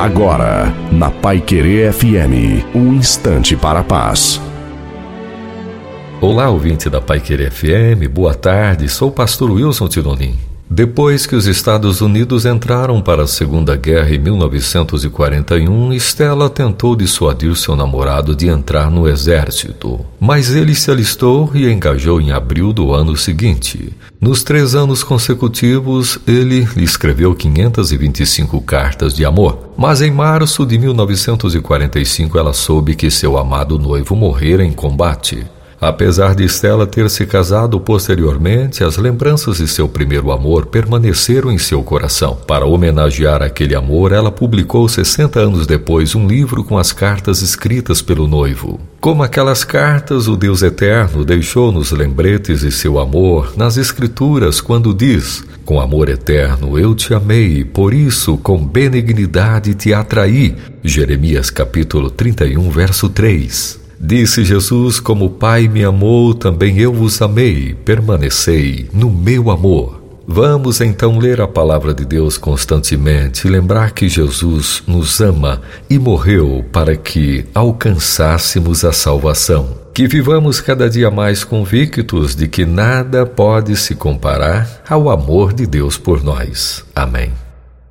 Agora, na Pai Querer FM, um instante para a paz. Olá, ouvinte da Pai Querer FM, boa tarde, sou o pastor Wilson Tinonim. Depois que os Estados Unidos entraram para a Segunda Guerra em 1941, Stella tentou dissuadir seu namorado de entrar no exército. Mas ele se alistou e engajou em abril do ano seguinte. Nos três anos consecutivos, ele escreveu 525 cartas de amor. Mas em março de 1945 ela soube que seu amado noivo morrera em combate. Apesar de Stella ter se casado posteriormente, as lembranças de seu primeiro amor permaneceram em seu coração. Para homenagear aquele amor, ela publicou 60 anos depois um livro com as cartas escritas pelo noivo. Como aquelas cartas, o Deus Eterno deixou nos lembretes de seu amor nas Escrituras quando diz: Com amor eterno eu te amei, por isso com benignidade te atraí. Jeremias capítulo 31, verso 3. Disse Jesus: Como o Pai me amou, também eu vos amei, permanecei no meu amor. Vamos então ler a palavra de Deus constantemente lembrar que Jesus nos ama e morreu para que alcançássemos a salvação. Que vivamos cada dia mais convictos de que nada pode se comparar ao amor de Deus por nós. Amém.